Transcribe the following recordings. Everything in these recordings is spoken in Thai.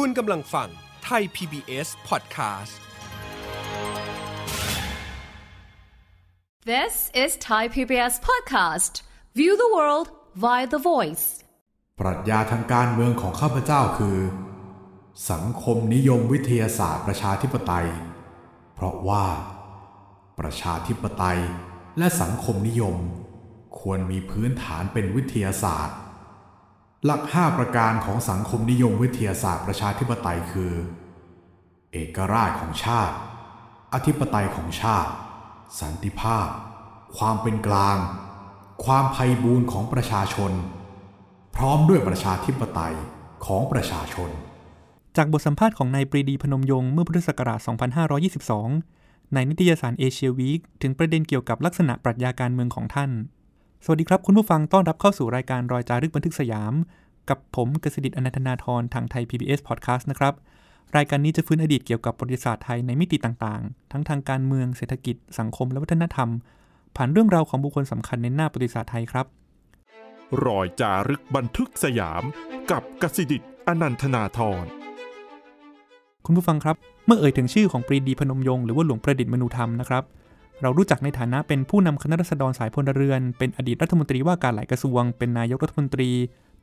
คุณกำลังฟังไทย PBS Podcast This is Thai PBS Podcast. View the world via the voice. ปรัชญาทางการเมืองของข้าพเจ้าคือ สังคมนิยมวิทยาศาสตร์ประชาธิปไตย เพราะว่า ประชาธิปไตยและสังคมนิยม ควรมีพื้นฐานเป็นวิทยาศาสตร์ หลักห้าประการของสังคมนิยมวิทยาศาสตร์ประชาธิปไตยคือ เอกราชของชาติ อธิปไตยของชาติ สันติภาพ ความเป็นกลาง ความไพบูรณ์ของประชาชน พร้อมด้วยประชาธิปไตยของประชาชน จากบทสัมภาษณ์ของนายปรีดีพนมยงค์เมื่อพุทธศักราช 2522 ในนิตยสารเอเชียวีคถึงประเด็นเกี่ยวกับลักษณะปรัชญาการเมืองของท่าน สวัสดีครับ คุณผู้ฟังต้อนรับเข้าสู่รายการรอยจารึกบันทึกสยาม กับผมกฤษดิตอนันทนาทรทางไทย PBS Podcast นะครับ รายการนี้จะฟื้นอดีตเกี่ยวกับประวัติศาสตร์ไทยในมิติต่างๆ ทั้งทางการเมืองเศรษฐกิจ สังคมและวัฒนธรรม ผ่านเรื่องราวของบุคคลสำคัญในหน้าประวัติศาสตร์ไทยครับรอยจารึกบันทึกสยาม กับกสิดิตอนันทนาทรคุณผู้ฟังครับ เมื่อเอ่ยถึงชื่อของปรีดีพนมยงค์หรือว่าหลวงประดิษฐ์มนูธรรมนะครับ เรารู้จักในฐานะเป็นผู้นำคณะราษฎรสายพลเรือน เป็นอดีตรัฐมนตรีว่าการหลายกระทรวง เป็นนายกรัฐมนตรี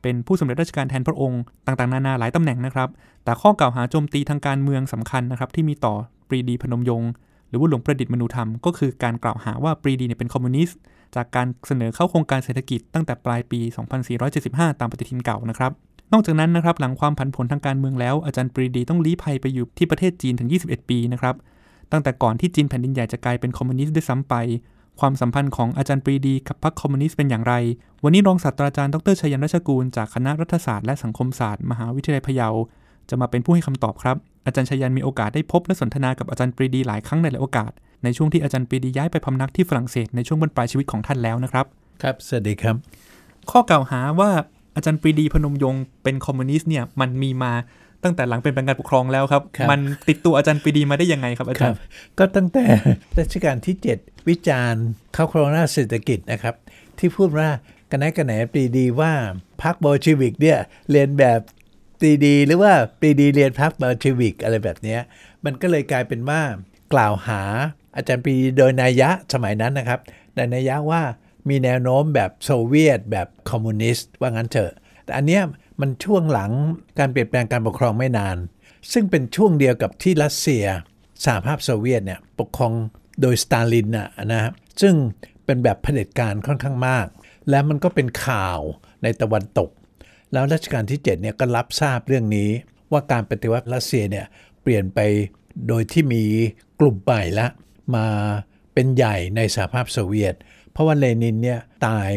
เป็นผู้สำเร็จราชการแทนพระองค์ ต่างๆ นานาหลายตำแหน่งนะครับ แต่ข้อกล่าวหาโจมตีทางการเมืองสำคัญนะครับที่มีต่อปรีดีพนมยงค์หรือว่าหลวงประดิษฐ์มนูธรรม ก็คือการกล่าวหาว่าปรีดีเนี่ยเป็นคอมมิวนิสต์จากการเสนอเค้าโครงการเศรษฐกิจตั้งแต่ปลายปี 2475 ตามปฏิทินเก่านะครับนอกจากนั้นนะครับหลังความผันผวนทางการเมืองแล้วอาจารย์ปรีดีต้องลี้ภัยไปอยู่ที่ประเทศจีนถึง 21 ปีนะครับ ตั้งแต่ก่อนที่จีนแผ่นดินใหญ่จะกลายเป็นคอมมิวนิสต์ด้วยซ้ำไป ความสัมพันธ์ของอาจารย์ปรีดีกับพรรคคอมมิวนิสต์เป็นอย่างไร วันนี้รองศาสตราจารย์ดรชัยยันรัชกูลจากคณะรัฐศาสตร์และสังคมศาสตร์มหาวิทยาลัยพะเยา จะมาเป็นผู้ให้คำตอบครับ อาจารย์ชัยยันมีโอกาสได้พบและสนทนากับอาจารย์ปรีดีหลายครั้งในหลายโอกาส ในช่วงที่อาจารย์ปรีดีย้ายไปพำนักที่ฝรั่งเศสในช่วงบั้นปลายชีวิตของท่านแล้วนะครับ ครับ สวัสดีครับ ข้อกล่าวหาว่าอาจารย์ปรีดีพนมยงค์เป็นคอมมิวนิสต์เนี่ยมันมีมา ตั้งแต่หลังเปลี่ยนการปกครองแล้วครับครับ มันติดตัวอาจารย์ปรีดีมาได้ยังไงครับอาคจารัรบย์ ก็ตั้งแต่รัชกาลที่ 7 วิจารณ์เข้าโครงหน้าเศรษฐกิจนะครับ ที่พูดว่ากันไหนกันไหนปรีดีว่าพรรคบอลเชวิกเนี่ยเลียนแบบปรีดีหรือว่าปรีดีเลียนพรรคบอลเชวิกอะไรแบบเนี้ยมันก็เลยกลายเป็นว่ากล่าวหาอาจารย์ปรีดีโดยนัยยะสมัยนั้นนะครับโดยนัยยะว่ามีแนวโน้มแบบโซเวียต แบบคอมมิวนิสต์ว่างั้นเถอะแต่อันเนี้ย มันช่วงหลังการเปลี่ยนแปลงการปกครองไม่นาน ซึ่งเป็นช่วงเดียวกับที่รัสเซียสหภาพโซเวียตเนี่ยปกครองโดยสตาลินนะนะครับซึ่งเป็นแบบเผด็จการค่อนข้างมาก และมันก็เป็นข่าวในตะวันตก แล้วรัชกาลที่7เนี่ยก็รับทราบเรื่องนี้ ว่าการปฏิวัติรัสเซียเนี่ยเปลี่ยนไปโดยที่มีกลุ่มใหม่ละมาเป็นใหญ่ในสหภาพโซเวียต เพราะว่าเลนินเนี่ยตาย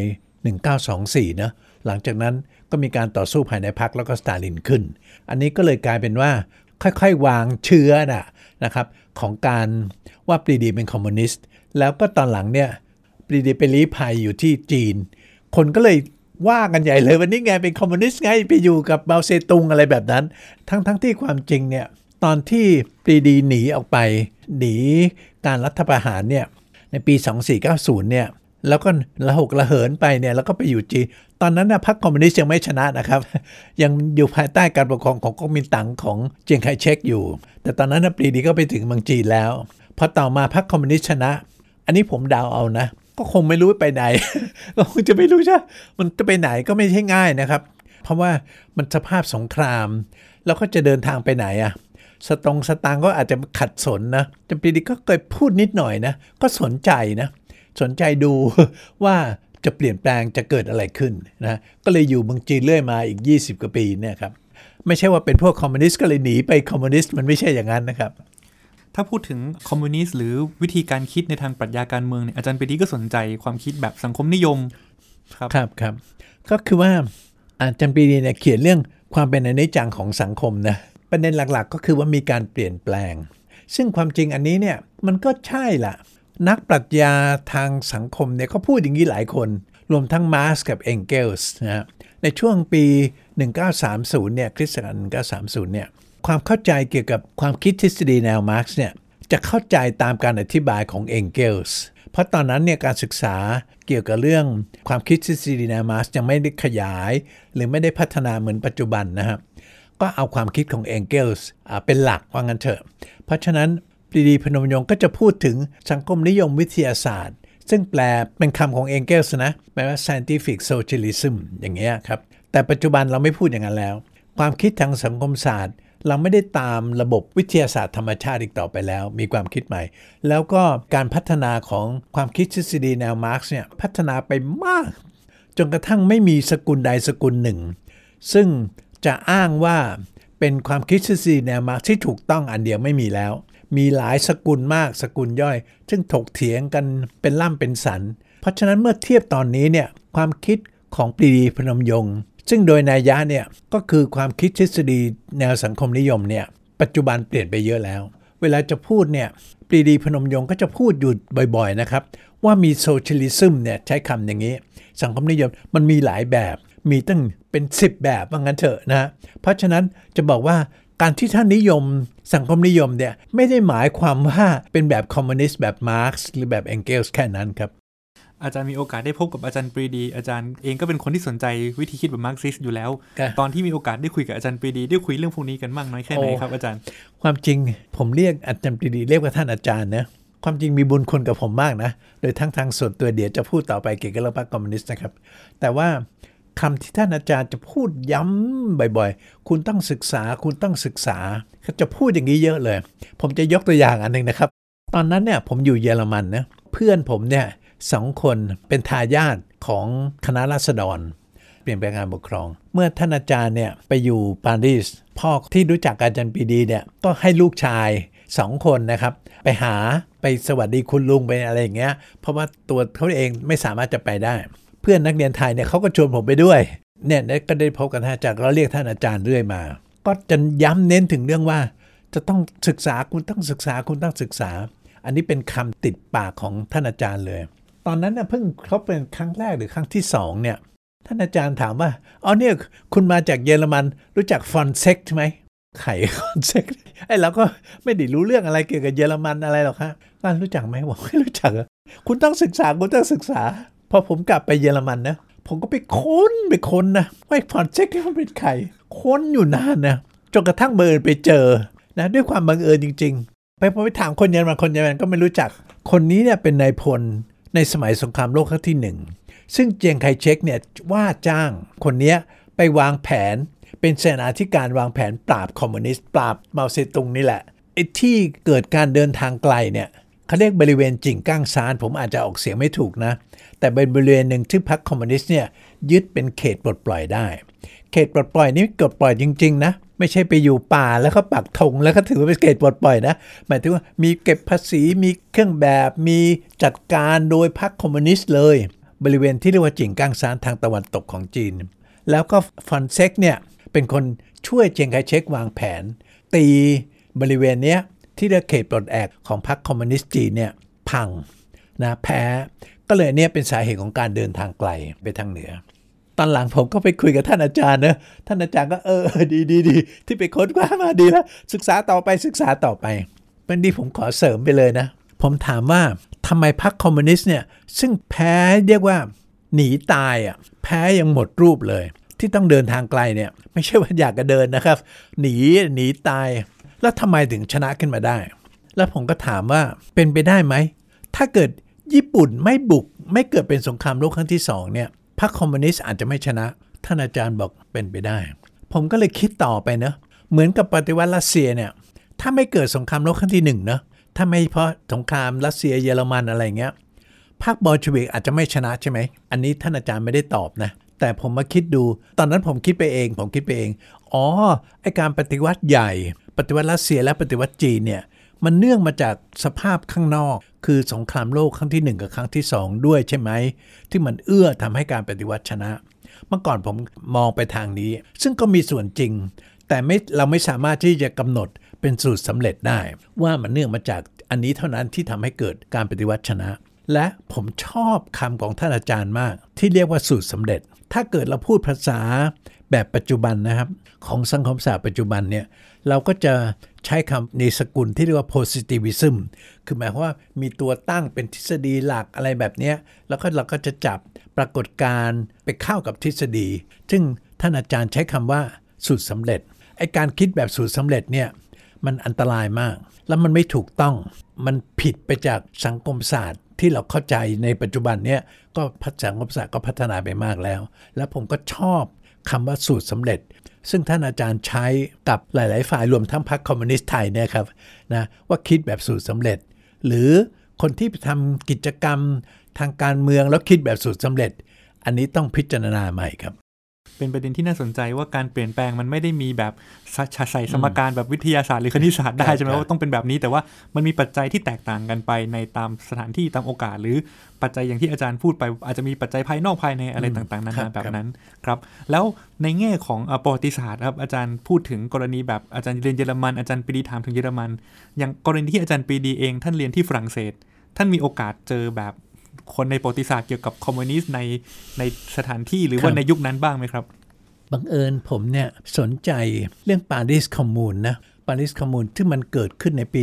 1924นะหลังจากนั้น ก็มีการต่อสู้ภายในพรรคแล้วก็สตาลินขึ้น อันนี้ก็เลยกลายเป็นว่าค่อยๆ วางเชื้อนะนะครับของการว่าปรีดีเป็นคอมมิวนิสต์ แล้วก็ตอนหลังเนี่ยปรีดีไปลี้ภัยอยู่ที่จีน คนก็เลยว่ากันใหญ่เลยว่านี่ไงเป็นคอมมิวนิสต์ไงไปอยู่กับเมาเซตุงอะไรแบบนั้น ทั้งๆที่ความจริงเนี่ยตอนที่ปรีดีหนีออกไปหนีการรัฐประหารเนี่ยในปี 2490เนี่ย แล้วก็ระหกระเหินไปเนี่ยแล้วก็ไปอยู่จีน ตอนนั้นนะพรรคคอมมิวนิสต์ยังไม่ชนะนะครับ ยังอยู่ภายใต้การปกครองของก๊กมินตั๋งของเจียงไคเชกอยู่ แต่ตอนนั้นนะปรีดีก็ไปถึงเมืองจีนแล้ว พอต่อมาพรรคคอมมิวนิสต์ชนะ อันนี้ผมเดาเอานะ ก็คงไม่รู้ไปไหนก็คงจะไม่รู้ใช่ มันจะไปไหนก็ไม่ใช่ง่ายนะครับ เพราะว่ามันสภาพสงคราม แล้วก็จะเดินทางไปไหนอะสตงสตางก็อาจจะขัดสนนะอาจารย์ปรีดีก็เคยพูดนิดหน่อยนะ ก็สนใจนะ สนใจดูว่าจะเปลี่ยนแปลงจะเกิดอะไรขึ้นนะก็เลยอยู่เมืองจีนเรื่อยมาอีก 20 กว่าปีเนี่ยครับไม่ใช่ว่าเป็นพวกคอมมิวนิสต์ก็เลยหนีไปคอมมิวนิสต์มันไม่ใช่อย่างนั้นนะครับ ถ้าพูดถึงคอมมิวนิสต์หรือวิธีการคิดในทางปรัชญาการเมืองเนี่ยอาจารย์ปรีดีก็สนใจความคิดแบบสังคมนิยมครับครับครับก็คือว่าอาจารย์ปรีดีเนี่ยเขียนเรื่องความเป็นอนิจจังของสังคมนะประเด็นหลักๆ ก็คือว่ามีการเปลี่ยนแปลง ซึ่งความจริงอันนี้เนี่ยมันก็ใช่ละ นักปรัชญาทางสังคมเนี่ยเขาพูดอย่างนี้หลายคน รวมทั้งมาร์กซ์กับเองเกลส์นะฮะในช่วงปี 1930 เนี่ยคริสตศักราช1930 เนี่ยความเข้าใจเกี่ยวกับความคิดทฤษฎีแนวมาร์กซ์เนี่ยจะเข้าใจตามการอธิบายของเองเกลส์เพราะตอนนั้นเนี่ยการศึกษาเกี่ยวกับเรื่องความคิดทฤษฎีแนวมาร์กยังไม่ได้ขยาย หรือไม่ได้พัฒนาเหมือนปัจจุบันนะครับก็เอาความคิดของเองเกลส์เป็นหลักว่างั้นเถอะ เพราะฉะนั้น ปรีดีพนมยงค์ก็จะพูดถึงสังคมนิยมวิทยาศาสตร์ ซึ่งแปลเป็นคำของเองเกลส์นะแปลว่า scientific socialism อย่างเงี้ยครับ แต่ปัจจุบันเราไม่พูดอย่างนั้นแล้ว ความคิดทางสังคมศาสตร์ เราไม่ได้ตามระบบวิทยาศาสตร์ธรรมชาติอีกต่อไปแล้ว มีความคิดใหม่ แล้วก็การพัฒนาของความคิดทฤษฎีแนวมาร์กซ์เนี่ยพัฒนาไปมาก จนกระทั่งไม่มีสกุลใดสกุลหนึ่ง ซึ่งจะอ้างว่าเป็นความคิดทฤษฎีแนวมาร์กซ์ที่ถูกต้องอันเดียวไม่มีแล้ว มีหลายสกุลมากสกุลย่อย ซึ่งถกเถียงกันเป็นล่ำเป็นสัน เพราะฉะนั้นเมื่อเทียบตอนนี้เนี่ยความคิดของปรีดีพนมยงค์ซึ่งโดยนัยยะเนี่ยก็คือความคิดทฤษฎีแนวสังคมนิยมเนี่ยปัจจุบันเปลี่ยนไปเยอะแล้ว เวลาจะพูดเนี่ยปรีดีพนมยงค์ก็จะพูดอยู่บ่อยๆนะครับ ว่ามี socialism เนี่ยใช้คำอย่างนี้ สังคมนิยมมันมีหลายแบบ มีตั้งเป็น 10 แบบว่างั้นเถอะนะ เพราะฉะนั้นจะบอกว่า การที่ท่านนิยมสังคมนิยมเนี่ยไม่ได้หมายความว่าเป็นแบบคอมมิวนิสต์แบบมาร์กซ์หรือแบบเองเกลส์แค่นั้นครับอาจารย์มีโอกาสได้พบกับอาจารย์ปรีดี อาจารย์เองก็เป็นคนที่สนใจวิธีคิดแบบมาร์กซิสอยู่แล้วครับตอนที่มีโอกาสได้คุยกับอาจารย์ปรีดีได้คุยเรื่องพวกนี้กันมากน้อยแค่ไหนครับอาจารย์ ความจริงผมเรียกอาจารย์ปรีดีเรียกว่าท่านอาจารย์นะความจริงมีบุญคุณกับผมมากนะ โดยทั้งทางส่วนตัวเดี๋ยวจะพูดต่อไปเกี่ยวกับเรื่องพรรคคอมมิวนิสต์นะครับ แต่ว่า คำที่ท่านอาจารย์จะพูดย้ำบ่อยๆ คุณต้องศึกษา คุณต้องศึกษาเขาจะพูดอย่างนี้เยอะเลย ผมจะยกตัวอย่างอันหนึ่งนะครับ ตอนนั้นเนี่ยผมอยู่เยอรมันนะ เพื่อนผมเนี่ยสองคนเป็นทายาทของคณะราษฎร เปลี่ยนแปลงการปกครอง เมื่อท่านอาจารย์เนี่ยไปอยู่ปารีส พ่อที่รู้จักอาจารย์ปีดีเนี่ยก็ให้ลูกชายสองคนนะครับ ไปหาไปสวัสดีคุณลุงไปอะไรอย่างเงี้ยเพราะว่าตัวเขาเองไม่สามารถจะไปได้ พื่อนนักเรียนไทยเนี่ยเขาก็ชวนผมไปด้วยเนี่ยก็ได้พบกับท่านอาจารย์เราเรียกท่านอาจารย์เรื่อยมา ก็จะย้ำเน้นถึงเรื่องว่า จะต้องศึกษาคุณต้องศึกษาคุณต้องศึกษา อันนี้เป็นคำติดปากของท่านอาจารย์เลย ตอนนั้นเน่ะเพิ่งเขาเป็นครั้งแรกหรือครั้งที่สองเนี่ยท่านอาจารย์ถามว่าอ๋อเนี่ยคุณมาจากเยอรมันรู้จักฟอนเซ็กไหมใครฟอนเซ็กไอ้เราก็ไม่ได้รู้เรื่องอะไรเกี่ยวกับเยอรมันอะไรหรอกครับท่านรู้จักไหมบอกไม่รู้จักอคุณต้องศึกษาคุณต้องศึกษา อผมกลับไปเยอรมันนะ ผมก็ไปค้นไปค้นนะว่าฟอนเซ็กนี่มันเป็นใครค้นอยู่นานนะจนกระทั่งเผอิญไปเจอนะด้วยความบังเอิญจริง ๆ ไปพอไปถามคนเยอรมันคนเยอรมันก็ไม่รู้จัก คนนี้เนี่ยเป็นนายพลในสมัยสงครามโลกครั้งที่หนึ่งซึ่งเจียงไคเชกเนี่ยว่าจ้างคนเนี้ยไปวางแผนเป็นเสนาธิการวางแผนปราบคอมมิวนิสต์ปราบเมาเซตุงนี่แหละไอ้ที่เกิดการเดินทางไกลเนี่ยเขาเรียกบริเวณจิ่งก้างซาน ผมอาจจะออกเสียงไม่ถูกนะ แต่เป็นบริเวณหนึ่งที่พรรคคอมมิวนิสต์เนี่ยยึดเป็นเขตปลดปล่อยได้ เขตปลดปล่อยนี่ปลดปล่อยจริงๆนะไม่ใช่ไปอยู่ป่าแล้วก็ปักธงแล้วก็ถือว่าเป็นเขตปลดปล่อยนะหมายถึงว่ามีเก็บภาษีมีเครื่องแบบมีจัดการโดยพรรคคอมมิวนิสต์เลย บริเวณที่เรียกว่าจิงก้างซานทางตะวันตกของจีน แล้วก็ฟอนเซกเนี่ยเป็นคนช่วยเจียงไคเชกวางแผน ตีบริเวณเนี้ยที่เรียกเขตปลดแอกของพรรคคอมมิวนิสต์จีนเนี่ยพังนะแพ้ ก็เลยเนี่ยเป็นสาเหตุของการเดินทางไกลไปทางเหนือ ตอนหลังผมก็ไปคุยกับท่านอาจารย์นะท่านอาจารย์ก็เออดีดีดีที่ไปค้นคว้ามาดีแล้วศึกษาต่อไปศึกษาต่อไปเป็นดีผมขอเสริมไปเลยนะ ผมถามว่าทำไมพรรคคอมมิวนิสต์เนี่ยซึ่งแพ้เรียกว่าหนีตายอะแพ้ยังหมดรูปเลย ที่ต้องเดินทางไกลเนี่ยไม่ใช่ว่าอยากจะเดินนะครับ หนีหนีตาย แล้วทำไมถึงชนะขึ้นมาได้ แล้วผมก็ถามว่าเป็นไปได้ไหม ถ้าเกิด ญี่ปุ่นไม่บุกไม่เกิดเป็นสงครามโลกครั้งที่สองเนี่ยพรรคคอมมิวนิสต์อาจจะไม่ชนะ ท่านอาจารย์บอกเป็นไปได้ ผมก็เลยคิดต่อไปเนะเหมือนกับปฏิวัติรัสเซียเนี่ยถ้าไม่เกิดสงครามโลกครั้งที่หนึ่งเนะถ้าไม่เพราะสงครามรัสเซียเยอรมันอะไรเงี้ยพรรคบอลชวิกอาจจะไม่ชนะใช่ไหม อันนี้ท่านอาจารย์ไม่ได้ตอบนะ แต่ผมมาคิดดู ตอนนั้นผมคิดไปเอง ผมคิดไปเอง อ๋อ ไอการปฏิวัติใหญ่ ปฏิวัติรัสเซียและปฏิวัติจีนเนี่ย มันเนื่องมาจากสภาพข้างนอก คือสงครามโลกครั้งที่ 1 กับครั้งที่ 2 ด้วยใช่ไหม ที่มันเอื้อทำให้การปฏิวัติชนะ เมื่อก่อนผมมองไปทางนี้ ซึ่งก็มีส่วนจริง แต่ไม่เราไม่สามารถที่จะกำหนดเป็นสูตรสำเร็จได้ ว่ามันเนื่องมาจากอันนี้เท่านั้นที่ทำให้เกิดการปฏิวัติชนะ และผมชอบคำของท่านอาจารย์มาก ที่เรียกว่าสูตรสำเร็จ ถ้าเกิดเราพูดภาษาแบบปัจจุบันนะครับ ของสังคมศาสตร์ปัจจุบันเนี่ยเราก็จะ ใช้คำในสกุลที่เรียกว่า positivism คือหมายความว่ามีตัวตั้งเป็นทฤษฎีหลักอะไรแบบนี้ แล้วก็เราก็จะจับปรากฏการณ์ไปเข้ากับทฤษฎี ซึ่งท่านอาจารย์ใช้คำว่าสูตรสำเร็จ ไอการคิดแบบสูตรสำเร็จเนี่ยมันอันตรายมาก แล้วมันไม่ถูกต้อง มันผิดไปจากสังคมศาสตร์ที่เราเข้าใจในปัจจุบันเนี่ยก็พัฒสังคมศาสตร์ก็พัฒนาไปมากแล้ว แล้วผมก็ชอบคำว่าสูตรสำเร็จ ซึ่งท่านอาจารย์ใช้กับหลาย ๆ ฝ่ายรวมทั้งพรรคคอมมิวนิสต์ไทยเนี่ยครับนะว่าคิดแบบสูตรสำเร็จ หรือคนที่ไปทำกิจกรรมทางการเมืองแล้วคิดแบบสูตรสำเร็จ อันนี้ต้องพิจารณาใหม่ครับ เป็นประเด็นที่น่าสนใจว่าการเปลี่ยนแปลงมันไม่ได้มีแบบใส่สมการแบบวิทยาศาสตร์หรือคณิตศาสตร์ได้ใช่ไหมว่าต้องเป็นแบบนี้แต่ว่ามันมีปัจจัยที่แตกต่างกันไปในตามสถานที่ตามโอกาส หรือปัจจัยอย่างที่อาจารย์พูดไป อาจจะมีปัจจัยภายนอกภายในอะไรต่างๆนานาแบบนั้นครับ แล้วในแง่ของประวัติศาสตร์ครับอาจารย์พูดถึงกรณีแบบอาจารย์เรียนเยอรมันอาจารย์ปรีดีถามถึงเยอรมัน อย่างกรณีที่อาจารย์ปรีดีเอง ท่านเรียนที่ฝรั่งเศส ท่านมีโอกาสเจอแบบ คนในประวัติศาสตร์เกี่ยวกับคอมมิวนิสต์ในในสถานที่หรือว่าในยุคนั้นบ้างไหมครับ บังเอิญผมเนี่ยสนใจเรื่องปารีสคอมมูนนะปารีสคอมมูนที่มันเกิดขึ้นในปี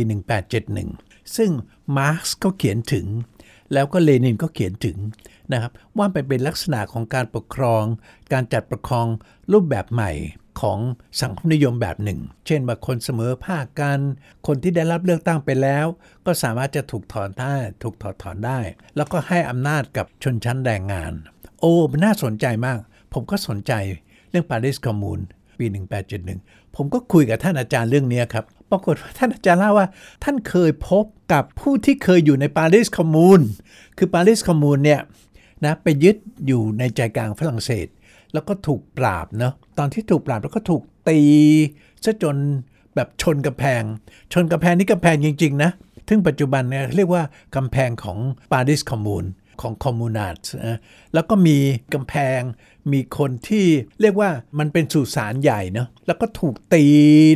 1871 ซึ่งมาร์กซ์ก็เขียนถึง แล้วก็เลนินก็เขียนถึงนะครับว่าไปเป็นลักษณะของการปกครอง การจัดปกครองรูปแบบใหม่ ของสังคมนิยมแบบหนึ่ง เช่นว่าคนเสมอภาคกัน คนที่ได้รับเลือกตั้งไปแล้ว ก็สามารถจะถูกถอนได้ถูกถอดถอนได้ แล้วก็ให้อำนาจกับชนชั้นแรงงาน โอ้นน่าสนใจมาก ผมก็สนใจเรื่องปารีสคอมมูนปี 1871 ผมก็คุยกับท่านอาจารย์เรื่องนี้ครับปรากฏว่าท่านอาจารย์เล่าว่า ท่านเคยพบกับผู้ที่เคยอยู่ในปารีสคอมมูนคือปารีสคอมมูนเนี่ยนะไปยึดอยู่ในใจกลางฝรั่งเศส แล้วก็ถูกปราบเนาะ ตอนที่ถูกปราบแล้วก็ถูกตีซะจนแบบชนกำแพง ชนกำแพงนี่กำแพงจริง ๆ นะถึงปัจจุบันเนี่ยเรียกว่ากำแพงของปารีสคอมมูนของ communard นะแล้วก็มีกำแพง มีคนที่เรียกว่ามันเป็นสุสานใหญ่เนาะแล้วก็ถูกตี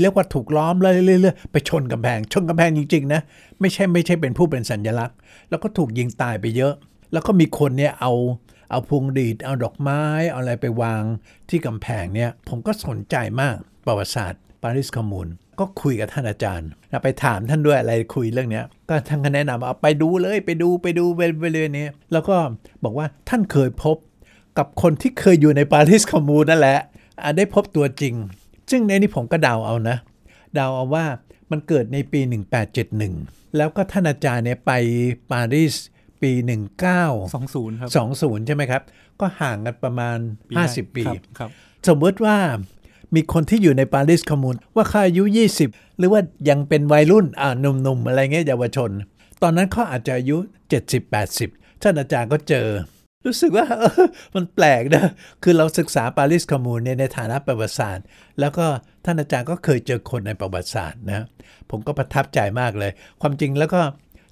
เรียกว่าถูกล้อมเรื่อยๆไปชนกำแพง ชนกำแพงจริงๆนะไม่ใช่ไม่ใช่เป็นผู้เป็นสัญลักษณ์ แล้วก็ถูกยิงตายไปเยอะ แล้วก็มีคนเนี่ยเอา เอาพวงหรีดเอาดอกไม้เอาอะไรไปวางที่กำแพงเนี่ยผมก็สนใจมากประวัติศาสตร์ปารีสคอมมูนก็คุยกับท่านอาจารย์ไปถามท่านด้วยอะไรคุยเรื่องนี้ก็ท่านก็แนะนำเอาไปดูเลยไปดูไปดูไปเลยนี้แล้วก็บอกว่าท่านเคยพบกับคนที่เคยอยู่ในปารีสคอมมูนนั่นแหละได้พบตัวจริง ซึ่งในนี้ผมก็เดาเอานะ เดาเอาว่ามันเกิดในปี 1871 แล้วก็ท่านอาจารย์เนี่ยไปปารีส ปี 1920ครับ20 ใช่ไหมครับ ก็ห่างกันประมาณ 50 ปีครับสมมติว่ามีคนที่อยู่ในปารีสคอมมูนว่าเขาอายุ 20 หรือว่ายังเป็นวัยรุ่นอ่าหนุ่มๆ อะไรเงี้ยเยาวชน ตอนนั้นเขาอาจจะอายุ 70-80 ท่านอาจารย์ก็เจอ รู้สึกว่าเออมันแปลกนะ คือเราศึกษาปารีสคอมมูนในฐานะประวัติศาสตร์ แล้วก็ท่านอาจารย์ก็เคยเจอคนในประวัติศาสตร์นะ ผมก็ประทับใจมากเลย ความจริงแล้วก็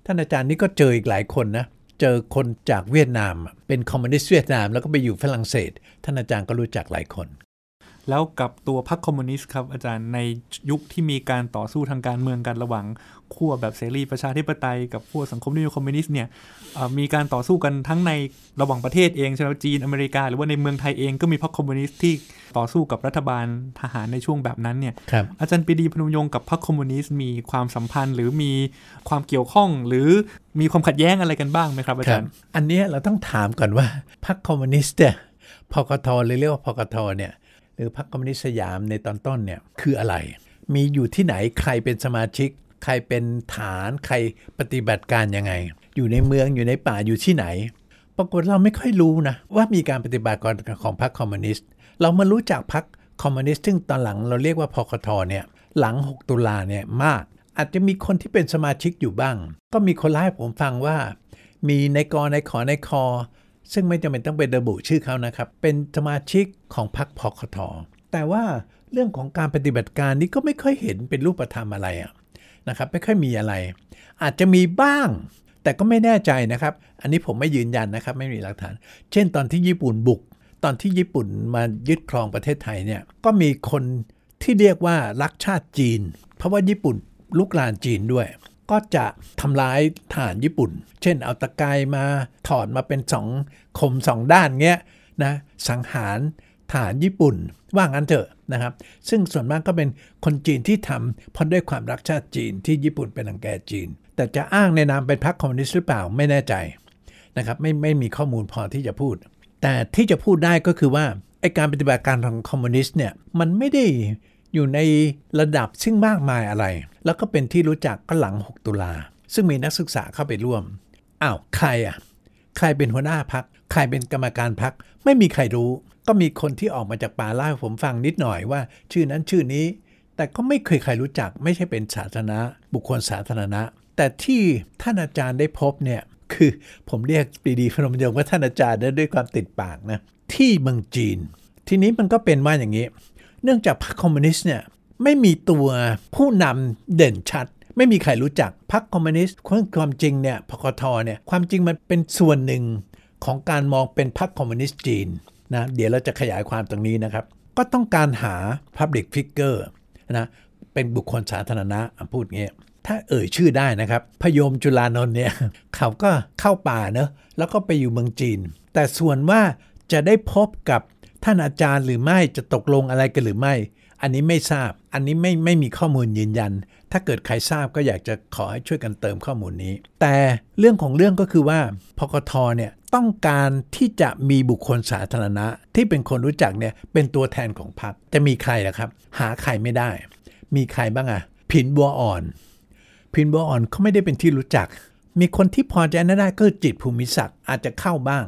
ท่านอาจารย์นี่ก็เจออีกหลายคนนะ เจอคนจากเวียดนาม เป็นคอมมิวนิสต์เวียดนาม แล้วก็ไปอยู่ฝรั่งเศส ท่านอาจารย์ก็รู้จักหลายคน แล้วกับตัวพรรคคอมมิวนิสต์ครับอาจารย์ในยุคที่มีการต่อสู้ทางการเมืองกันระหว่างขั้วแบบเสรีประชาธิปไตยกับขั้วสังคมนิยมคอมมิวนิสต์เนี่ยมีการต่อสู้กันทั้งในระหว่างประเทศเองใช่ไหมจีนอเมริกา หรือว่าในเมืองไทยเองก็มีพรรคคอมมิวนิสต์ที่ต่อสู้กับรัฐบาลทหารในช่วงแบบนั้นเนี่ยอาจารย์ปรีดีพนมยงค์กับพรรคคอมมิวนิสต์มีความสัมพันธ์ หรือมีความเกี่ยวข้องหรือมีความขัดแย้งอะไรกันบ้างไหมครับอาจารย์ อันนี้เราต้องถามก่อนว่าพรรคคอมมิวนิสต์เนี่ยพคทหรือเรียกว่าพคทเนี่ย หรือพรรคคอมมิวนิสต์สยามในตอนต้นเนี่ยคืออะไร มีอยู่ที่ไหนใครเป็นสมาชิก ใครเป็นฐานใครปฏิบัติการยังไง อยู่ในเมืองอยู่ในป่าอยู่ที่ไหน ปรากฏเราไม่ค่อยรู้นะว่ามีการปฏิบัติการของพรรคคอมมิวนิสต์เรามารู้จักพรรคคอมมิวนิสต์ซึ่งตอนหลังเราเรียกว่าพคทเนี่ยหลัง 6 ตุลาเนี่ยมาก อาจจะมีคนที่เป็นสมาชิกอยู่บ้าง ก็มีคนเล่าให้ผมฟังว่า มีในกอในขอในคอ ซึ่งไม่จำเป็นต้องเป็นระบุชื่อเขานะครับ เป็นสมาชิกของพรรคพคทแต่ว่าเรื่องของการปฏิบัติการนี้ก็ไม่ค่อยเห็นเป็นรูปธรรมอะไรนะครับ ไม่ค่อยมีอะไร อาจจะมีบ้าง แต่ก็ไม่แน่ใจนะครับ อันนี้ผมไม่ยืนยันนะครับ ไม่มีหลักฐาน เช่น ตอนที่ญี่ปุ่นบุก ตอนที่ญี่ปุ่นมายึดครองประเทศไทยเนี่ย ก็มีคนที่เรียกว่ารักชาติจีน เพราะว่าญี่ปุ่นลุกลานจีนด้วย ก็จะทำร้ายทหารญี่ปุ่น เช่นเอาตะกายมาถอดมาเป็นสองคมสองด้านเงี้ยนะสังหารทหารญี่ปุ่นว่างั้นเถอะนะครับ ซึ่งส่วนมากก็เป็นคนจีนที่ทำเพราะด้วยความรักชาติจีนที่ญี่ปุ่นเป็นอังแกจีน แต่จะอ้างในนามเป็นพรรคคอมมิวนิสต์หรือเปล่าไม่แน่ใจนะครับไม่ไม่มีข้อมูลพอที่จะพูด แต่ที่จะพูดได้ก็คือว่าไอการปฏิบัติการของคอมมิวนิสต์เนี่ยมันไม่ได้ อยู่ในระดับซึ่งมากมายอะไร แล้วก็เป็นที่รู้จักก็หลัง 6 ตุลา ซึ่งมีนักศึกษาเข้าไปร่วม อ้าวใครอะ ใครเป็นหัวหน้าพัก ใครเป็นกรรมการพัก ไม่มีใครรู้ ก็มีคนที่ออกมาจากป่าเล่าให้ผมฟังนิดหน่อยว่า ชื่อนั้นชื่อนี้ แต่ก็ไม่เคยใครรู้จัก ไม่ใช่เป็นสาธารณะ บุคคลสาธารณะ แต่ที่ท่านอาจารย์ได้พบเนี่ย คือผมเรียกปรีดีพนมยงค์ว่าท่านอาจารย์ด้วยความติดปากนะ ที่เมืองจีน ทีนี้มันก็เป็นว่าอย่างนี้ เนื่องจากพรรคคอมมิวนิสต์เนี่ยไม่มีตัวผู้นำเด่นชัด ไม่มีใครรู้จักพรรคคอมมิวนิสต์ความจริงเนี่ยพคทเนี่ยความจริงมันเป็นส่วนหนึ่งของการมองเป็นพรรคคอมมิวนิสต์จีนนะเดี๋ยวเราจะขยายความตรงนี้นะครับ ก็ต้องการหา Public Figure นะเป็นบุคคลสาธารณะอะพูดงี้ถ้าเอ่ยชื่อได้นะครับ พยมจุลานนท์เนี่ยเขาก็เข้าป่าเนอะแล้วก็ไปอยู่เมืองจีน แต่ส่วนว่าจะได้พบกับ ท่านอาจารย์หรือไม่จะตกลงอะไรกันหรือไม่ อันนี้ไม่ทราบ อันนี้ไม่ไม่มีข้อมูลยืนยัน ถ้าเกิดใครทราบก็อยากจะขอให้ช่วยกันเติมข้อมูลนี้ แต่เรื่องของเรื่องก็คือว่าพกทเนี่ยต้องการที่จะมีบุคคลสาธารณะ ที่เป็นคนรู้จักเนี่ยเป็นตัวแทนของพรรคจะมีใครล่ะครับ หาใครไม่ได้ มีใครบ้างอะผินบัวอ่อนพินบัวอ่อนเขาไม่ได้เป็นที่รู้จัก มีคนที่พอใจนั้นได้ก็จิตภูมิศักดิ์อาจจะเข้าบ้าง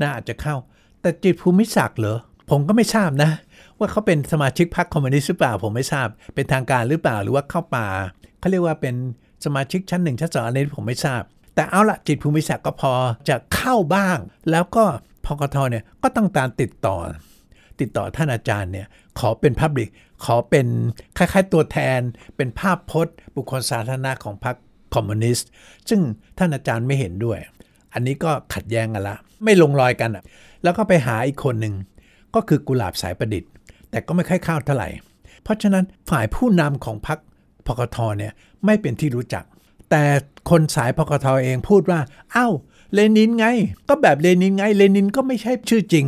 นะอาจจะเข้า แต่จิตภูมิศักดิ์เหรอ ผมก็ไม่ทราบนะ ว่าเขาเป็นสมาชิกพรรคคอมมิวนิสต์หรือเปล่า ผมไม่ทราบ เป็นทางการหรือเปล่าหรือว่าเข้าป่าเขาเรียกว่าเป็นสมาชิกชั้นหนึ่งชั้นสองอันนี้ผมไม่ทราบ แต่เอาละจิตภูมิศักดิ์ก็พอจะเข้าบ้าง แล้วก็พกทเนี่ยก็ต้องการติดต่อ ติดต่อท่านอาจารย์เนี่ยขอเป็นพับลิกขอเป็นคล้ายๆตัวแทน เป็นภาพพจน์ บุคคลสาธารณะของพรรคคอมมิวนิสต์ซึ่งท่านอาจารย์ไม่เห็นด้วย อันนี้ก็ขัดแย้งกันละ ไม่ลงรอยกันอะ แล้วก็ไปหาอีกคนหนึ่งก็คือกุหลาบสายประดิษฐ์ แต่ก็ไม่ค่อยเข้าเท่าไหร่ เพราะฉะนั้นฝ่ายผู้นำของพรรคพกทเนี่ยไม่เป็นที่รู้จัก แต่คนสายพกทเองพูดว่าอ้าวเลนินไง ก็แบบเลนินไงเลนินก็ไม่ใช่ชื่อจริง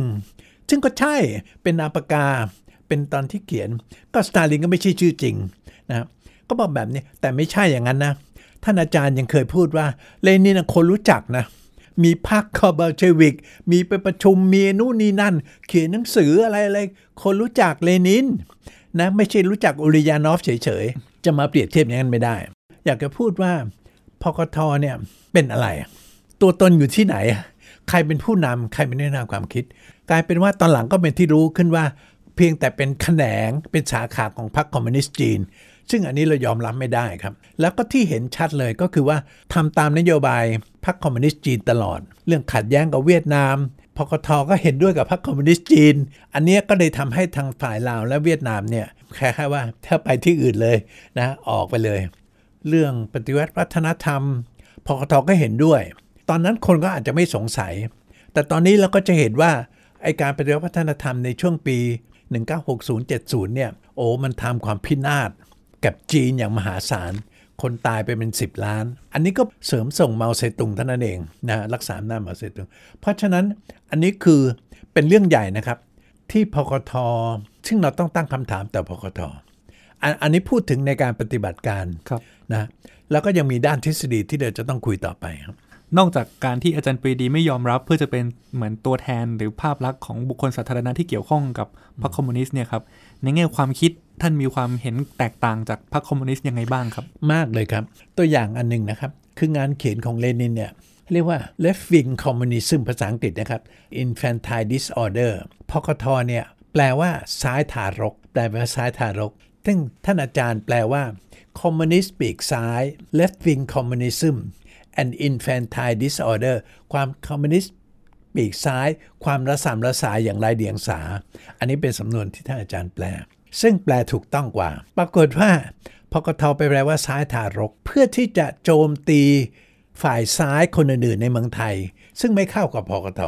ซึ่งก็ใช่เป็นนามปากกา เป็นตอนที่เขียน ก็สตาลินก็ไม่ใช่ชื่อจริงนะครับก็บอกแบบนี้แต่ไม่ใช่อย่างนั้นนะท่านอาจารย์ยังเคยพูดว่าเลนินคนรู้จักนะ มีพรรคคอเบลเชวิก มีไปประชุมมีนู่นนี่นั่น เขียนหนังสืออะไรอะไรคนรู้จักเลนินนะไม่ใช่รู้จักอุลยานอฟเฉยๆ จะมาเปรียบเทียบอย่างนั้นไม่ได้ อยากจะพูดว่าพคทเนี่ยเป็นอะไร ตัวตนอยู่ที่ไหน ใครเป็นผู้นำใครเป็นแนะนำความคิด กลายเป็นว่าตอนหลังก็เป็นที่รู้ขึ้นว่า เพียงแต่เป็นแขนงเป็นสาขาของพรรคคอมมิวนิสต์จีน ซึ่งอันนี้เรายอมรับไม่ได้ครับ แล้วก็ที่เห็นชัดเลยก็คือว่าทำตามนโยบาย พรรคคอมมิวนิสต์จีนตลอด เรื่องขัดแย้งกับเวียดนามพคทก็เห็นด้วยกับพรรคคอมมิวนิสต์จีน อันนี้ก็เลยทำให้ทางฝ่ายลาวและเวียดนามเนี่ยแค่ว่าถ้าไปที่อื่นเลยนะออกไปเลย เรื่องปฏิวัติวัฒนธรรมพกทก็เห็นด้วย ตอนนั้นคนก็อาจจะไม่สงสัย แต่ตอนนี้เราก็จะเห็นว่าไอการปฏิวัติวัฒนธรรมในช่วงปี 1960-70 เนี่ยโอ้มันทำความพินาศกับจีนอย่างมหาศาล คนตายไปเป็น 10 ล้าน อันนี้ก็เสริมส่งเมาเซตุงเท่านั้นเองนะรักษาหน้าเมาเซตุง เพราะฉะนั้นอันนี้คือเป็นเรื่องใหญ่นะครับ ที่พกทซึ่งเราต้องตั้งคำถามต่อพกทอันอันนี้พูดถึงในการปฏิบัติการครับนะแล้วก็ยังมีด้านทฤษฎีที่เดี๋ยวจะต้องคุยต่อไปครับนอกจากการที่อาจารย์ปรีดีไม่ยอมรับเพื่อจะเป็นเหมือนตัวแทนหรือภาพลักษณ์ของบุคคลสาธารณะที่เกี่ยวข้องกับพรรคคอมมิวนิสต์เนี่ยครับ ในแง่ความคิดท่านมีความเห็นแตกต่างจากพรรคคอมมิวนิสต์ยังไงบ้างครับ มากเลยครับ ตัวอย่างอันหนึ่งนะครับ คืองานเขียนของเลนินเนี่ยเรียกว่า left wing communism ภาษาอังกฤษนะครับ infantile disorder พกทเนี่ยแปลว่าซ้ายทารก แปลว่าซ้ายทารก ซึ่งท่านอาจารย์แปลว่า communist ปีกซ้าย left wing communism and infantile disorder ความคอมมิวนิสต์ ปีกซ้าย ความระสำระสายอย่างไรเดียงสา อันนี้เป็นสำนวนที่ท่านอาจารย์แปล ซึ่งแปลถูกต้องกว่า ปรากฏว่าพกทไปแปลว่าซ้ายทารก เพื่อที่จะโจมตีฝ่ายซ้ายคนอื่นๆในเมืองไทย ซึ่งไม่เข้ากับพกท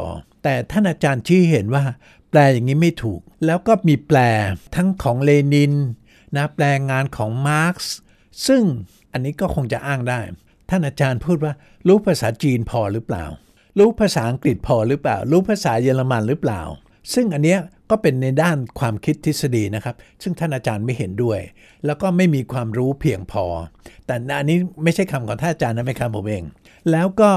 แต่ท่านอาจารย์ชี้เห็นว่า แปลอย่างนี้ไม่ถูก แล้วก็มีแปลทั้งของเลนินนะแปลงานของมาร์กซ์ซึ่งอันนี้ก็คงจะอ้างได้ ท่านอาจารย์พูดว่ารู้ภาษาจีนพอหรือเปล่า รู้ภาษาอังกฤษพอหรือเปล่า รู้ภาษาเยอรมันหรือเปล่า ซึ่งอันเนี้ยก็เป็นในด้านความคิดทฤษฎีนะครับ ซึ่งท่านอาจารย์ไม่เห็นด้วย แล้วก็ไม่มีความรู้เพียงพอ แต่อันนี้ไม่ใช่คำของท่านอาจารย์นะไม่คำผมเอง แล้วก็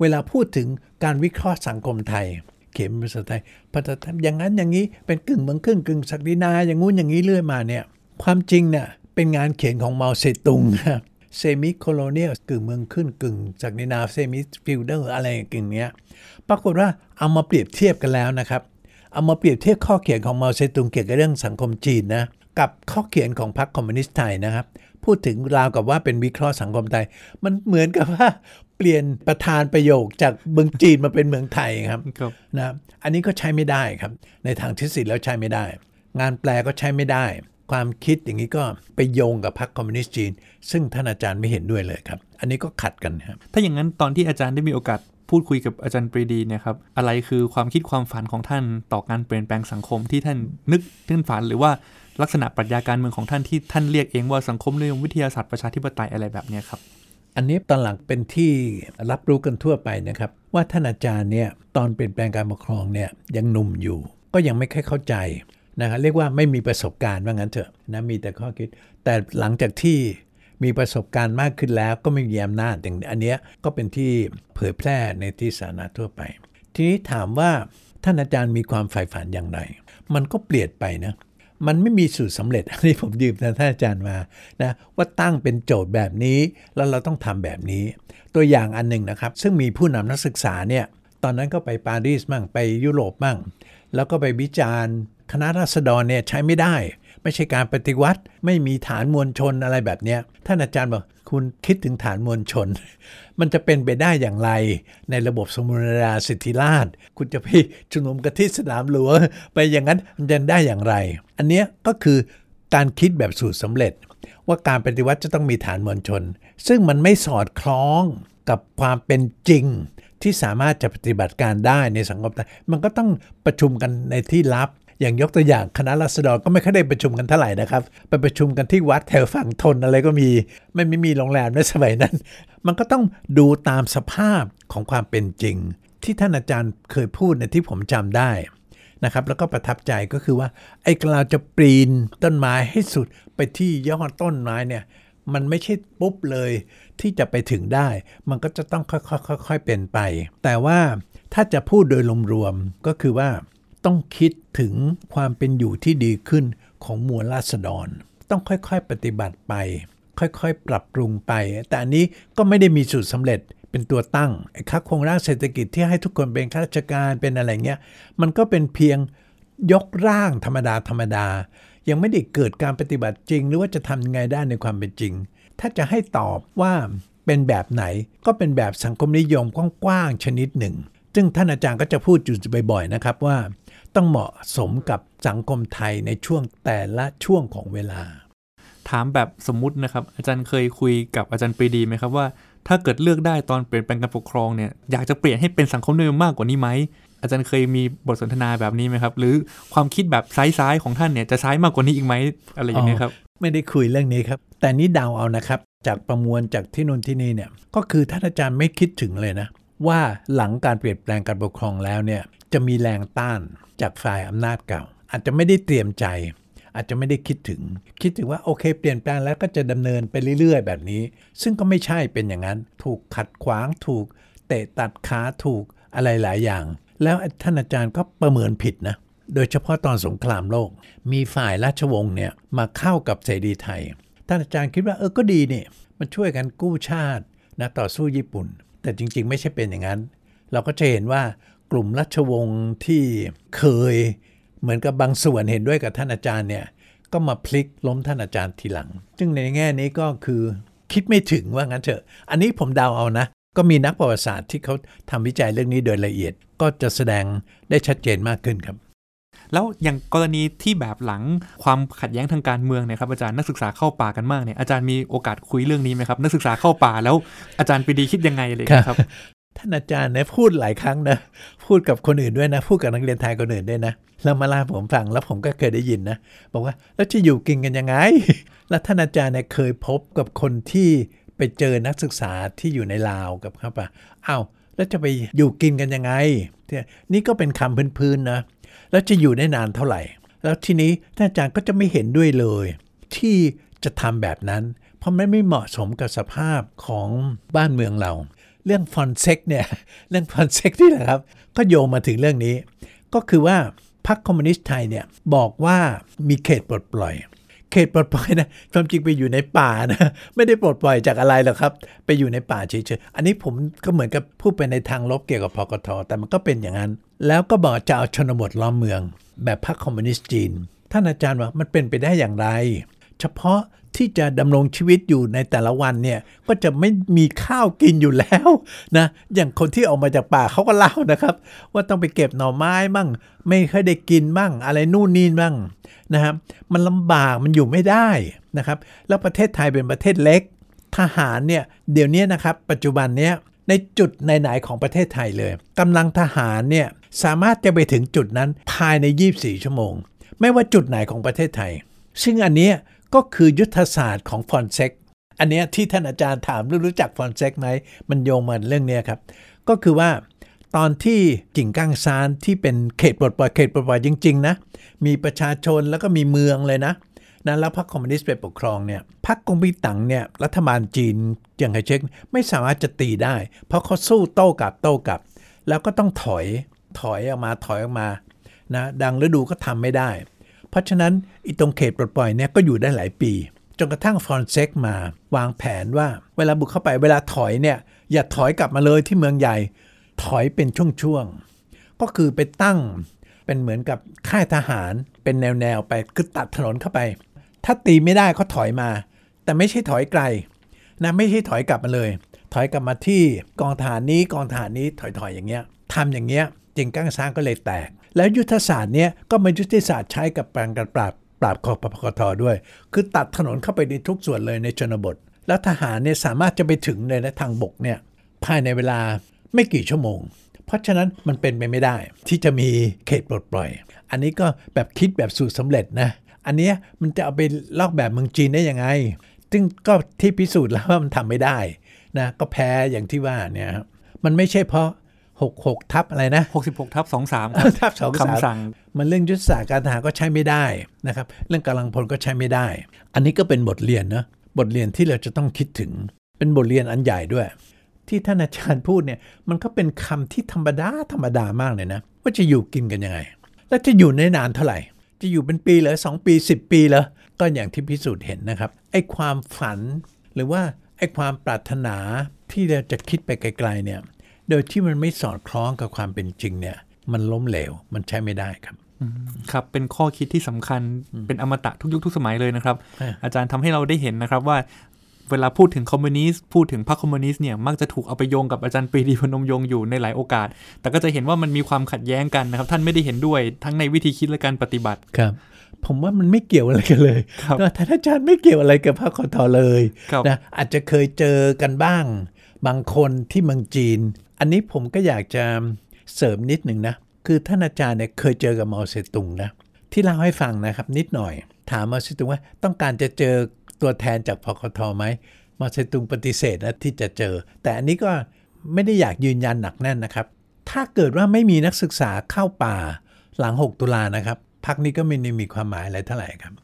เวลาพูดถึงการวิเคราะห์สังคมไทย เขียนภาษาไทยภาษาไทยอย่างนั้นอย่างนี้เป็นกึ่งเมืองขึ้นกึ่งศักดินาอย่างงู้นอย่างนี้เรื่อยมาเนี่ยความจริงเนี่ยเป็นงานเขียนของเมาเซตุงครับ semi-colonial กึ่งเมืองขึ้นกึ่ง ศักดินา semi-feudal อะไรกึ่งเนี้ยปรากฏว่าเอามาเปรียบเทียบกันแล้วนะครับ เอามาเปรียบเทียบข้อเขียนของเมาเซตุงเกี่ยวกับเรื่องสังคมจีนนะกับข้อเขียนของพรรคคอมมิวนิสต์ไทยนะครับ พูดถึงราวกับว่าเป็นวิเคราะห์สังคมไทย มันเหมือนกับว่าเปลี่ยนประธานประโยคจากเมืองจีนมาเป็นเมืองไทยครับครับนะอันนี้ก็ใช้ไม่ได้ครับ ในทางทฤษฎีแล้วใช้ไม่ได้ งานแปลก็ใช้ไม่ได้ ความคิดอย่างนี้ก็ไปโยงกับพรรคคอมมิวนิสต์จีน ซึ่งท่านอาจารย์ไม่เห็นด้วยเลยครับ อันนี้ก็ขัดกันครับ ถ้าอย่างนั้นตอนที่อาจารย์ได้มีโอกาสพูดคุยกับอาจารย์ปรีดีเนี่ยครับอะไรคือความคิดความฝันของท่านต่อการเปลี่ยนแปลงสังคมที่ท่านนึกท่านฝันหรือว่าลักษณะปรัชญาการเมืองของท่านที่ท่านเรียกเองว่าสังคมนิยมวิทยาศาสตร์ประชาธิปไตยอะไรแบบเนี้ยครับอันนี้ตอนหลังเป็นที่รับรู้กันทั่วไปนะครับ ว่าท่านอาจารย์เนี่ยตอนเปลี่ยนแปลงการปกครองเนี่ยยังหนุ่มอยู่ ก็ยังไม่ค่อยเข้าใจ นะครับเรียกว่าไม่มีประสบการณ์ว่างั้นเถอะนะมีแต่ข้อคิด แต่หลังจากที่มีประสบการณ์มากขึ้นแล้วก็ไม่มีอำนาจอย่างอันเนี้ยก็เป็นที่เผยแพร่ในที่สาธารณะทั่วไป ทีนี้ถามว่าท่านอาจารย์มีความใฝ่ฝันอย่างไร มันก็เปลี่ยนไปนะมันไม่มีสูตรสำเร็จอันนี้ผมยืมท่านอาจารย์มานะว่าตั้งเป็นโจทย์แบบนี้แล้วเราต้องทำแบบนี้ ตัวอย่างอันหนึ่งนะครับ ซึ่งมีผู้นำนักศึกษาเนี่ยตอนนั้นก็ไปปารีสมั่งไปยุโรปมั่ง แล้วก็ไปวิจารณ์ คณะราษฎรเนี่ยใช้ไม่ได้ ไม่ใช่การปฏิวัติ ไม่มีฐานมวลชนอะไรแบบเนี้ยท่านอาจารย์บอกคุณคิดถึงฐานมวลชน มันจะเป็นไปได้อย่างไร ในระบบสมุนราสิทธิราช คุณจะไปชุมนุมกันที่สนามหลวงไปอย่างนั้นมันจะได้อย่างไร อันเนี้ยก็คือการคิดแบบสูตรสำเร็จ ว่าการปฏิวัติจะต้องมีฐานมวลชน ซึ่งมันไม่สอดคล้องกับความเป็นจริงที่สามารถจะปฏิบัติการได้ในสังคมไทยมันก็ต้องประชุมกันในที่ลับ อย่างยกตัวอย่างคณะรัษฎรก็ไม่ค่อยได้ประชุมกันเท่าไหร่นะครับ ไปประชุมกันที่วัดแถวฝั่งทนอะไรก็มี ไม่ไม่มีโรงแรมในสมัยนั้น มันก็ต้องดูตามสภาพของความเป็นจริง ที่ท่านอาจารย์เคยพูดในที่ผมจำได้นะครับแล้วก็ประทับใจก็คือว่าไอ้เราจะปีนต้นไม้ให้สุดไปที่ยอดต้นไม้เนี่ยมันไม่ใช่ปุ๊บเลยที่จะไปถึงได้ มันก็จะต้องค่อยๆค่อยๆเป็นไป แต่ว่าถ้าจะพูดโดยรวมๆก็คือว่า ต้องคิดถึงความเป็นอยู่ที่ดีขึ้นของมวลราษฎร ต้องค่อยๆปฏิบัติไป ค่อยๆ ปรับปรุงไป แต่อันนี้ก็ไม่ได้มีสูตรสำเร็จเป็นตัวตั้งไอ้ค่าโครงร่างเศรษฐกิจที่ให้ทุกคนเป็นข้าราชการเป็นอะไรเงี้ยมันก็เป็นเพียงยกร่างธรรมดาธรรมดา ยังไม่ได้เกิดการปฏิบัติจริง หรือว่าจะทำยังไงได้ในความเป็นจริง ถ้าจะให้ตอบว่าเป็นแบบไหนก็เป็นแบบสังคมนิยมกว้างๆชนิดหนึ่ง ซึ่งท่านอาจารย์ก็จะพูดอยู่บ่อยๆนะครับว่า ต้องเหมาะสมกับสังคมไทยในช่วงแต่ละช่วงของเวลา ถามแบบสมมุตินะครับ อาจารย์เคยคุยกับอาจารย์ปรีดีไหมครับว่า ถ้าเกิดเลือกได้ตอนเปลี่ยนแปลงการปกครองเนี่ยอยากจะเปลี่ยนให้เป็นสังคมนิยมมากกว่านี้ไหมอาจารย์เคยมีบทสนทนาแบบนี้ไหมครับ หรือความคิดแบบซ้ายๆของท่านเนี่ยจะซ้ายมากกว่านี้อีกไหมอะไรอย่างเงี้ยครับไม่ได้คุยเรื่องนี้ครับ แต่นี้เดาเอานะครับ จากประมวลจากที่นู่นที่นี่เนี่ยก็คือท่านอาจารย์ไม่คิดถึงเลยนะว่าหลังการเปลี่ยนแปลงการปกครองแล้วเนี่ย จะมีแรงต้านจากฝ่ายอำนาจเก่า อาจจะไม่ได้เตรียมใจ อาจจะไม่ได้คิดถึง คิดถึงว่าโอเค เปลี่ยนแปลงแล้วก็จะดำเนินไปเรื่อย ๆ แบบนี้ ซึ่งก็ไม่ใช่เป็นอย่างนั้น ถูกขัดขวางถูก เตะตัดขาถูกอะไรหลายอย่าง แล้วท่านอาจารย์ก็ประเมินผิดนะโดยเฉพาะตอนสงครามโลก มีฝ่ายราชวงศ์เนี่ยมาเข้ากับเสรีไทย ท่านอาจารย์คิดว่าเออก็ดีนี่มันช่วยกันกู้ชาตินะต่อสู้ญี่ปุ่น แต่จริงๆ ไม่ใช่เป็นอย่างนั้น เราก็จะเห็นว่า กลุ่มราชวงศ์ที่เคยเหมือนกับบางส่วนเห็นด้วยกับท่านอาจารย์เนี่ยก็มาพลิกล้มท่านอาจารย์ทีหลัง ซึ่งในแง่นี้ก็คือคิดไม่ถึงว่างั้นเถอะ อันนี้ผมเดาเอานะ ก็มีนักประวัติศาสตร์ที่เขาทำวิจัยเรื่องนี้โดยละเอียด ก็จะแสดงได้ชัดเจนมากขึ้นครับ แล้วอย่างกรณีที่แบบหลังความขัดแย้งทางการเมืองเนี่ยครับอาจารย์นักศึกษาเข้าป่ากันมากเนี่ยอาจารย์มีโอกาสคุยเรื่องนี้ไหมครับนักศึกษาเข้าป่าแล้วอาจารย์ปรีดีคิดยังไงอะไรอย่างเลยครับ ท่านอาจารย์เนี่ยพูดหลายครั้งนะพูดกับคนอื่นด้วยนะ พูดกับนักเรียนไทยคนอื่นด้วยนะแล้วมาลาผมฟังแล้วผมก็เคยได้ยินนะ บอกว่าแล้วจะอยู่กินกันยังไง แล้วท่านอาจารย์เนี่ยเคยพบกับคนที่ไปเจอนักศึกษาที่อยู่ในลาวกับเข้าป่าอ้าวแล้วจะไปอยู่กินกันยังไงเนี่ยนี่ก็เป็นคำพื้นๆนะแล้วจะอยู่ได้นานเท่าไหร่ แล้วทีนี้ท่านอาจารย์ก็จะไม่เห็นด้วยเลย ที่จะทำแบบนั้น เพราะมันไม่เหมาะสมกับสภาพของบ้านเมืองเรา เรื่องฟอนเซ็กเนี่ยเรื่องฟอนเซ็กนี่แหละครับ ก็โยงมาถึงเรื่องนี้ ก็คือว่าพรรคคอมมิวนิสต์ไทยเนี่ยบอกว่ามีเขตปลดปล่อย เขตปลดปล่อยนะความจริงไปอยู่ในป่านะไม่ได้ปลดปล่อยจากอะไรหรอกครับ ไปอยู่ในป่าเฉยๆอันนี้ผมก็เหมือนกับพูดไปในทางลบเกี่ยวกับพกทแต่มันก็เป็นอย่างนั้น แล้วก็บอกจะเอาชนบทล้อมเมือง แบบพรรคคอมมิวนิสต์จีนท่านอาจารย์ว่ามันเป็นไปได้อย่างไร เฉพาะ ที่จะดำรงชีวิตอยู่ในแต่ละวันเนี่ยก็จะไม่มีข้าวกินอยู่แล้วนะอย่างคนที่ออกมาจากป่าเขาก็เล่านะครับ ว่าต้องไปเก็บหน่อไม้มั่ง ไม่ค่อยได้กินมั่ง อะไรนู่นนี่มั่งนะครับมันลำบากมันอยู่ไม่ได้นะครับ แล้วประเทศไทยเป็นประเทศเล็ก ทหารเนี่ยเดี๋ยวนี้นะครับ ปัจจุบันเนี้ยในจุดไหนๆของประเทศไทยเลยกำลังทหารเนี่ยสามารถจะไปถึงจุดนั้นภายใน 24 ชั่วโมง ไม่ว่าจุดไหนของประเทศไทย ซึ่งอันนี้ ก็คือยุทธศาสตร์ของฟอนเซกอันเนี้ยที่ท่านอาจารย์ถามรู้จักฟอนเซกไหมมันโยงมาเรื่องเนี้ยครับ ก็คือว่าตอนที่จิ่งก้างซานที่เป็นเขตปลดปล่อยเขตปลดปล่อยจริงๆนะมีประชาชนแล้วก็มีเมืองเลยนะนะแล้วพรรคคอมมิวนิสต์ไปปกครองเนี่ยพรรคก๊กมินตั๋งเนี่ยรัฐบาลจีนเจียงไคเชกไม่สามารถจะตีได้ เพราะเขาสู้โต้กลับโต้กลับ แล้วก็ต้องถอยถอยออกมาถอยออกมานะดังฤดูก็ทำไม่ได้ เพราะฉะนั้นอีตรงเขตปลดปล่อยเนี่ยก็อยู่ได้หลายปี จนกระทั่งฟรอนเซกมาวางแผนว่า เวลาบุกเข้าไปเวลาถอยเนี่ยอย่าถอยกลับมาเลยที่เมืองใหญ่ ถอยเป็นช่วงๆก็คือไปตั้งเป็นเหมือนกับค่ายทหารเป็นแนวๆไปคือตัดถนนเข้าไป ถ้าตีไม่ได้เขาถอยมา แต่ไม่ใช่ถอยไกลนะไม่ใช่ถอยกลับมาเลย ถอยกลับมาที่กองทหารนี้กองทหารนี้ถอยๆอย่างเงี้ยทำอย่างเงี้ยจิงกั้งซางก็เลยแตก แล้วยุทธศาสตร์เนี้ยก็มายุทธศาสตร์ใช้กับการการปราบปราบคอปพทด้วย คือตัดถนนเข้าไปในทุกส่วนเลยในชนบท แล้วทหารเนี่ยสามารถจะไปถึงเลยนะทางบกเนี่ยภายในเวลาไม่กี่ชั่วโมง เพราะฉะนั้นมันเป็นไปไม่ได้ ที่จะมีเขตปลดปล่อย อันนี้ก็แบบคิดแบบสูตรสำเร็จนะ อันนี้มันจะเอาไปลอกแบบเมืองจีนได้ยังไง ซึ่งก็ที่พิสูจน์แล้วว่ามันทำไม่ได้ นะก็แพ้อย่างที่ว่าเนี่ยครับมันไม่ใช่เพราะ 66 ทับอะไรนะ 66 ทับ 23ครับทับสองคำสั่ง มันเรื่องยุทธศาสตร์การทหารก็ใช้ไม่ได้นะครับ เรื่องกำลังพลก็ใช้ไม่ได้ อันนี้ก็เป็นบทเรียนนะบทเรียนที่เราจะต้องคิดถึง เป็นบทเรียนอันใหญ่ด้วย ที่ท่านอาจารย์พูดเนี่ยมันก็เป็นคำที่ธรรมดาธรรมดามากเลยนะ ว่าจะอยู่กินกันยังไง แล้วจะอยู่ในนานเท่าไหร่ จะอยู่เป็นปีเหรอสองปี 10 ปีเหรอก็อย่างที่พิสูจน์เห็นนะครับไอ้ความฝันหรือว่า ไอ้ความปรารถนาที่เราจะคิดไปไกลๆเนี่ย โดยที่มันไม่สอดคล้องกับความเป็นจริงเนี่ย มันล้มเหลว มันใช้ไม่ได้ครับ ครับ เป็นข้อคิดที่สำคัญ เป็นอมตะทุกยุคทุกสมัยเลยนะครับฮะอาจารย์ทำให้เราได้เห็นนะครับว่า เวลาพูดถึงคอมมิวนิสต์ พูดถึงพรรคคอมมิวนิสต์เนี่ย มักจะถูกเอาไปโยงกับอาจารย์ปรีดีพนมยงค์อยู่ในหลายโอกาส แต่ก็จะเห็นว่ามันมีความขัดแย้งกันนะครับ ท่านไม่ได้เห็นด้วยทั้งในวิธีคิดและการปฏิบัติ ครับ ผมว่ามันไม่เกี่ยวอะไรกันเลยครับนะท่านอาจารย์ไม่เกี่ยวอะไรกับพระคอทอเลยครับนะอาจจะเคยเจอกันบ้าง บางคนที่เมืองจีน อันนี้ผมก็อยากจะเสริมนิดหนึ่งนะ คือท่านอาจารย์เนี่ยเคยเจอกับมอเซตุงนะที่เล่าให้ฟังนะครับนิดหน่อย ถามมอเซตุงว่าต้องการจะเจอตัวแทนจากพคทไหมมอเซตุงปฏิเสธนะที่จะเจอ แต่อันนี้ก็ไม่ได้อยากยืนยันหนักแน่นนะครับ ถ้าเกิดว่าไไม่มีนักศึกษาเข้าป่าหลัง 6 ตุลานะครับ พรรคนี้ก็ไม่ได้มีความหมายอะไรเท่าไหร่ครับ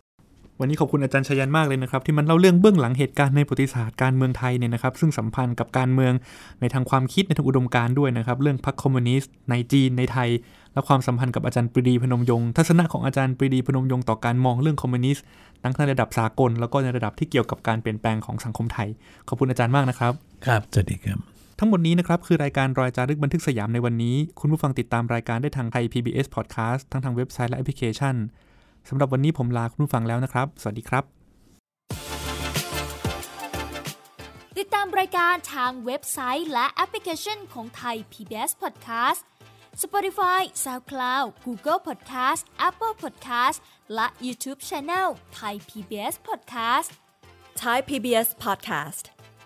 วันนี้ขอบคุณอาจารย์ชยันมากเลยนะครับ ที่มาเล่าเรื่องเบื้องหลังเหตุการณ์ในประวัติศาสตร์การเมืองไทยเนี่ยนะครับ ซึ่งสัมพันธ์กับการเมืองในทางความคิดในทางอุดมการณ์ด้วยนะครับ เรื่องพรรคคอมมิวนิสต์ในจีนในไทย และความสัมพันธ์กับอาจารย์ปรีดีพนมยงค์ทัศนะของอาจารย์ปรีดีพนมยงค์ต่อการมองเรื่องคอมมิวนิสต์ทั้งในระดับสากล แล้วก็ในระดับที่เกี่ยวกับการเปลี่ยนแปลงของสังคมไทย ขอบคุณอาจารย์มากนะครับ ครับสวัสดีครับ ทั้งหมดนี้นะครับคือรายการรอยจารึกบันทึกสยามในวันนี้ คุณผู้ฟังติดตามรายการได้ทางไทย PBS Podcast ทั้งทางเว็บไซต์และแอปพลิเคชันสำหรับวันนี้ผมลาคุณผู้ฟังแล้วนะครับ สวัสดีครับ ติดตามรายการทางเว็บไซต์และแอปพลิเคชันของไทย PBS Podcast Spotify SoundCloud Google Podcast Apple Podcast และ YouTube Channel ไทย PBS Podcast Thai PBS podcast.